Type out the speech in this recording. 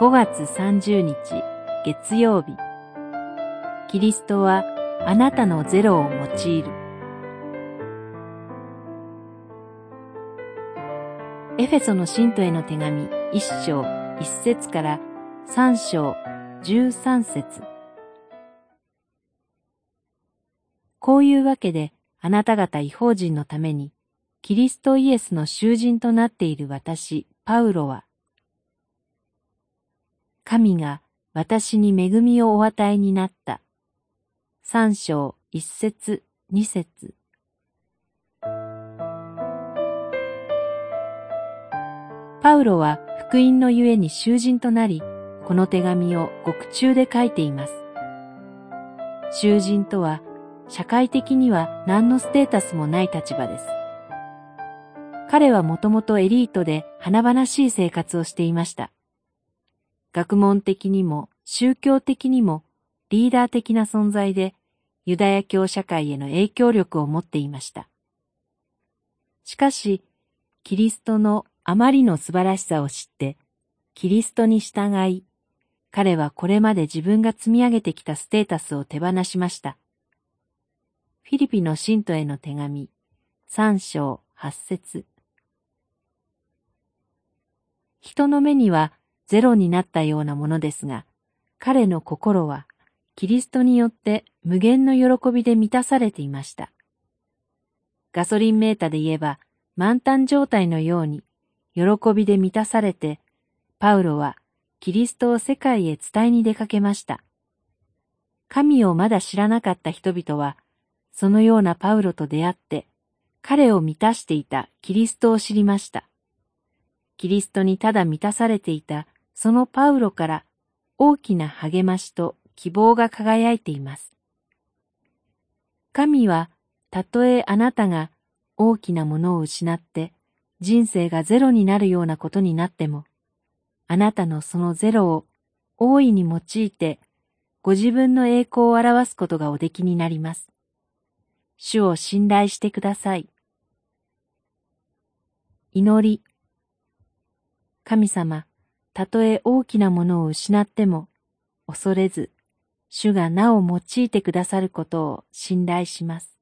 5月30日月曜日。キリストはあなたのゼロを用いる。エフェソの信徒への手紙一章一節から三章十三節。こういうわけであなた方違法人のためにキリストイエスの囚人となっている私、パウロは、神が私に恵みをお与えになった。三章一節二節パウロは福音のゆえに囚人となり、この手紙を獄中で書いています。囚人とは、社会的には何のステータスもない立場です。彼はもともとエリートで華々しい生活をしていました。学問的にも宗教的にもリーダー的な存在でユダヤ教社会への影響力を持っていました。しかし、キリストのあまりの素晴らしさを知って、キリストに従い、彼はこれまで自分が積み上げてきたステータスを手放しました。フィリピの信徒への手紙、三章八節人の目にはゼロになったようなものですが、彼の心はキリストによって無限の喜びで満たされていました。ガソリンメーターで言えば満タン状態のように喜びで満たされて、パウロはキリストを世界へ伝えに出かけました。神をまだ知らなかった人々は、そのようなパウロと出会って、彼を満たしていたキリストを知りました。キリストにただ満たされていたそのパウロから大きな励ましと希望が輝いています。神は、たとえあなたが大きなものを失って人生がゼロになるようなことになっても、あなたのそのゼロを大いに用いてご自分の栄光を表すことがおできになります。主を信頼してください。祈り神様、たとえ大きなものを失っても、恐れず、主がなお用いてくださることを信頼します。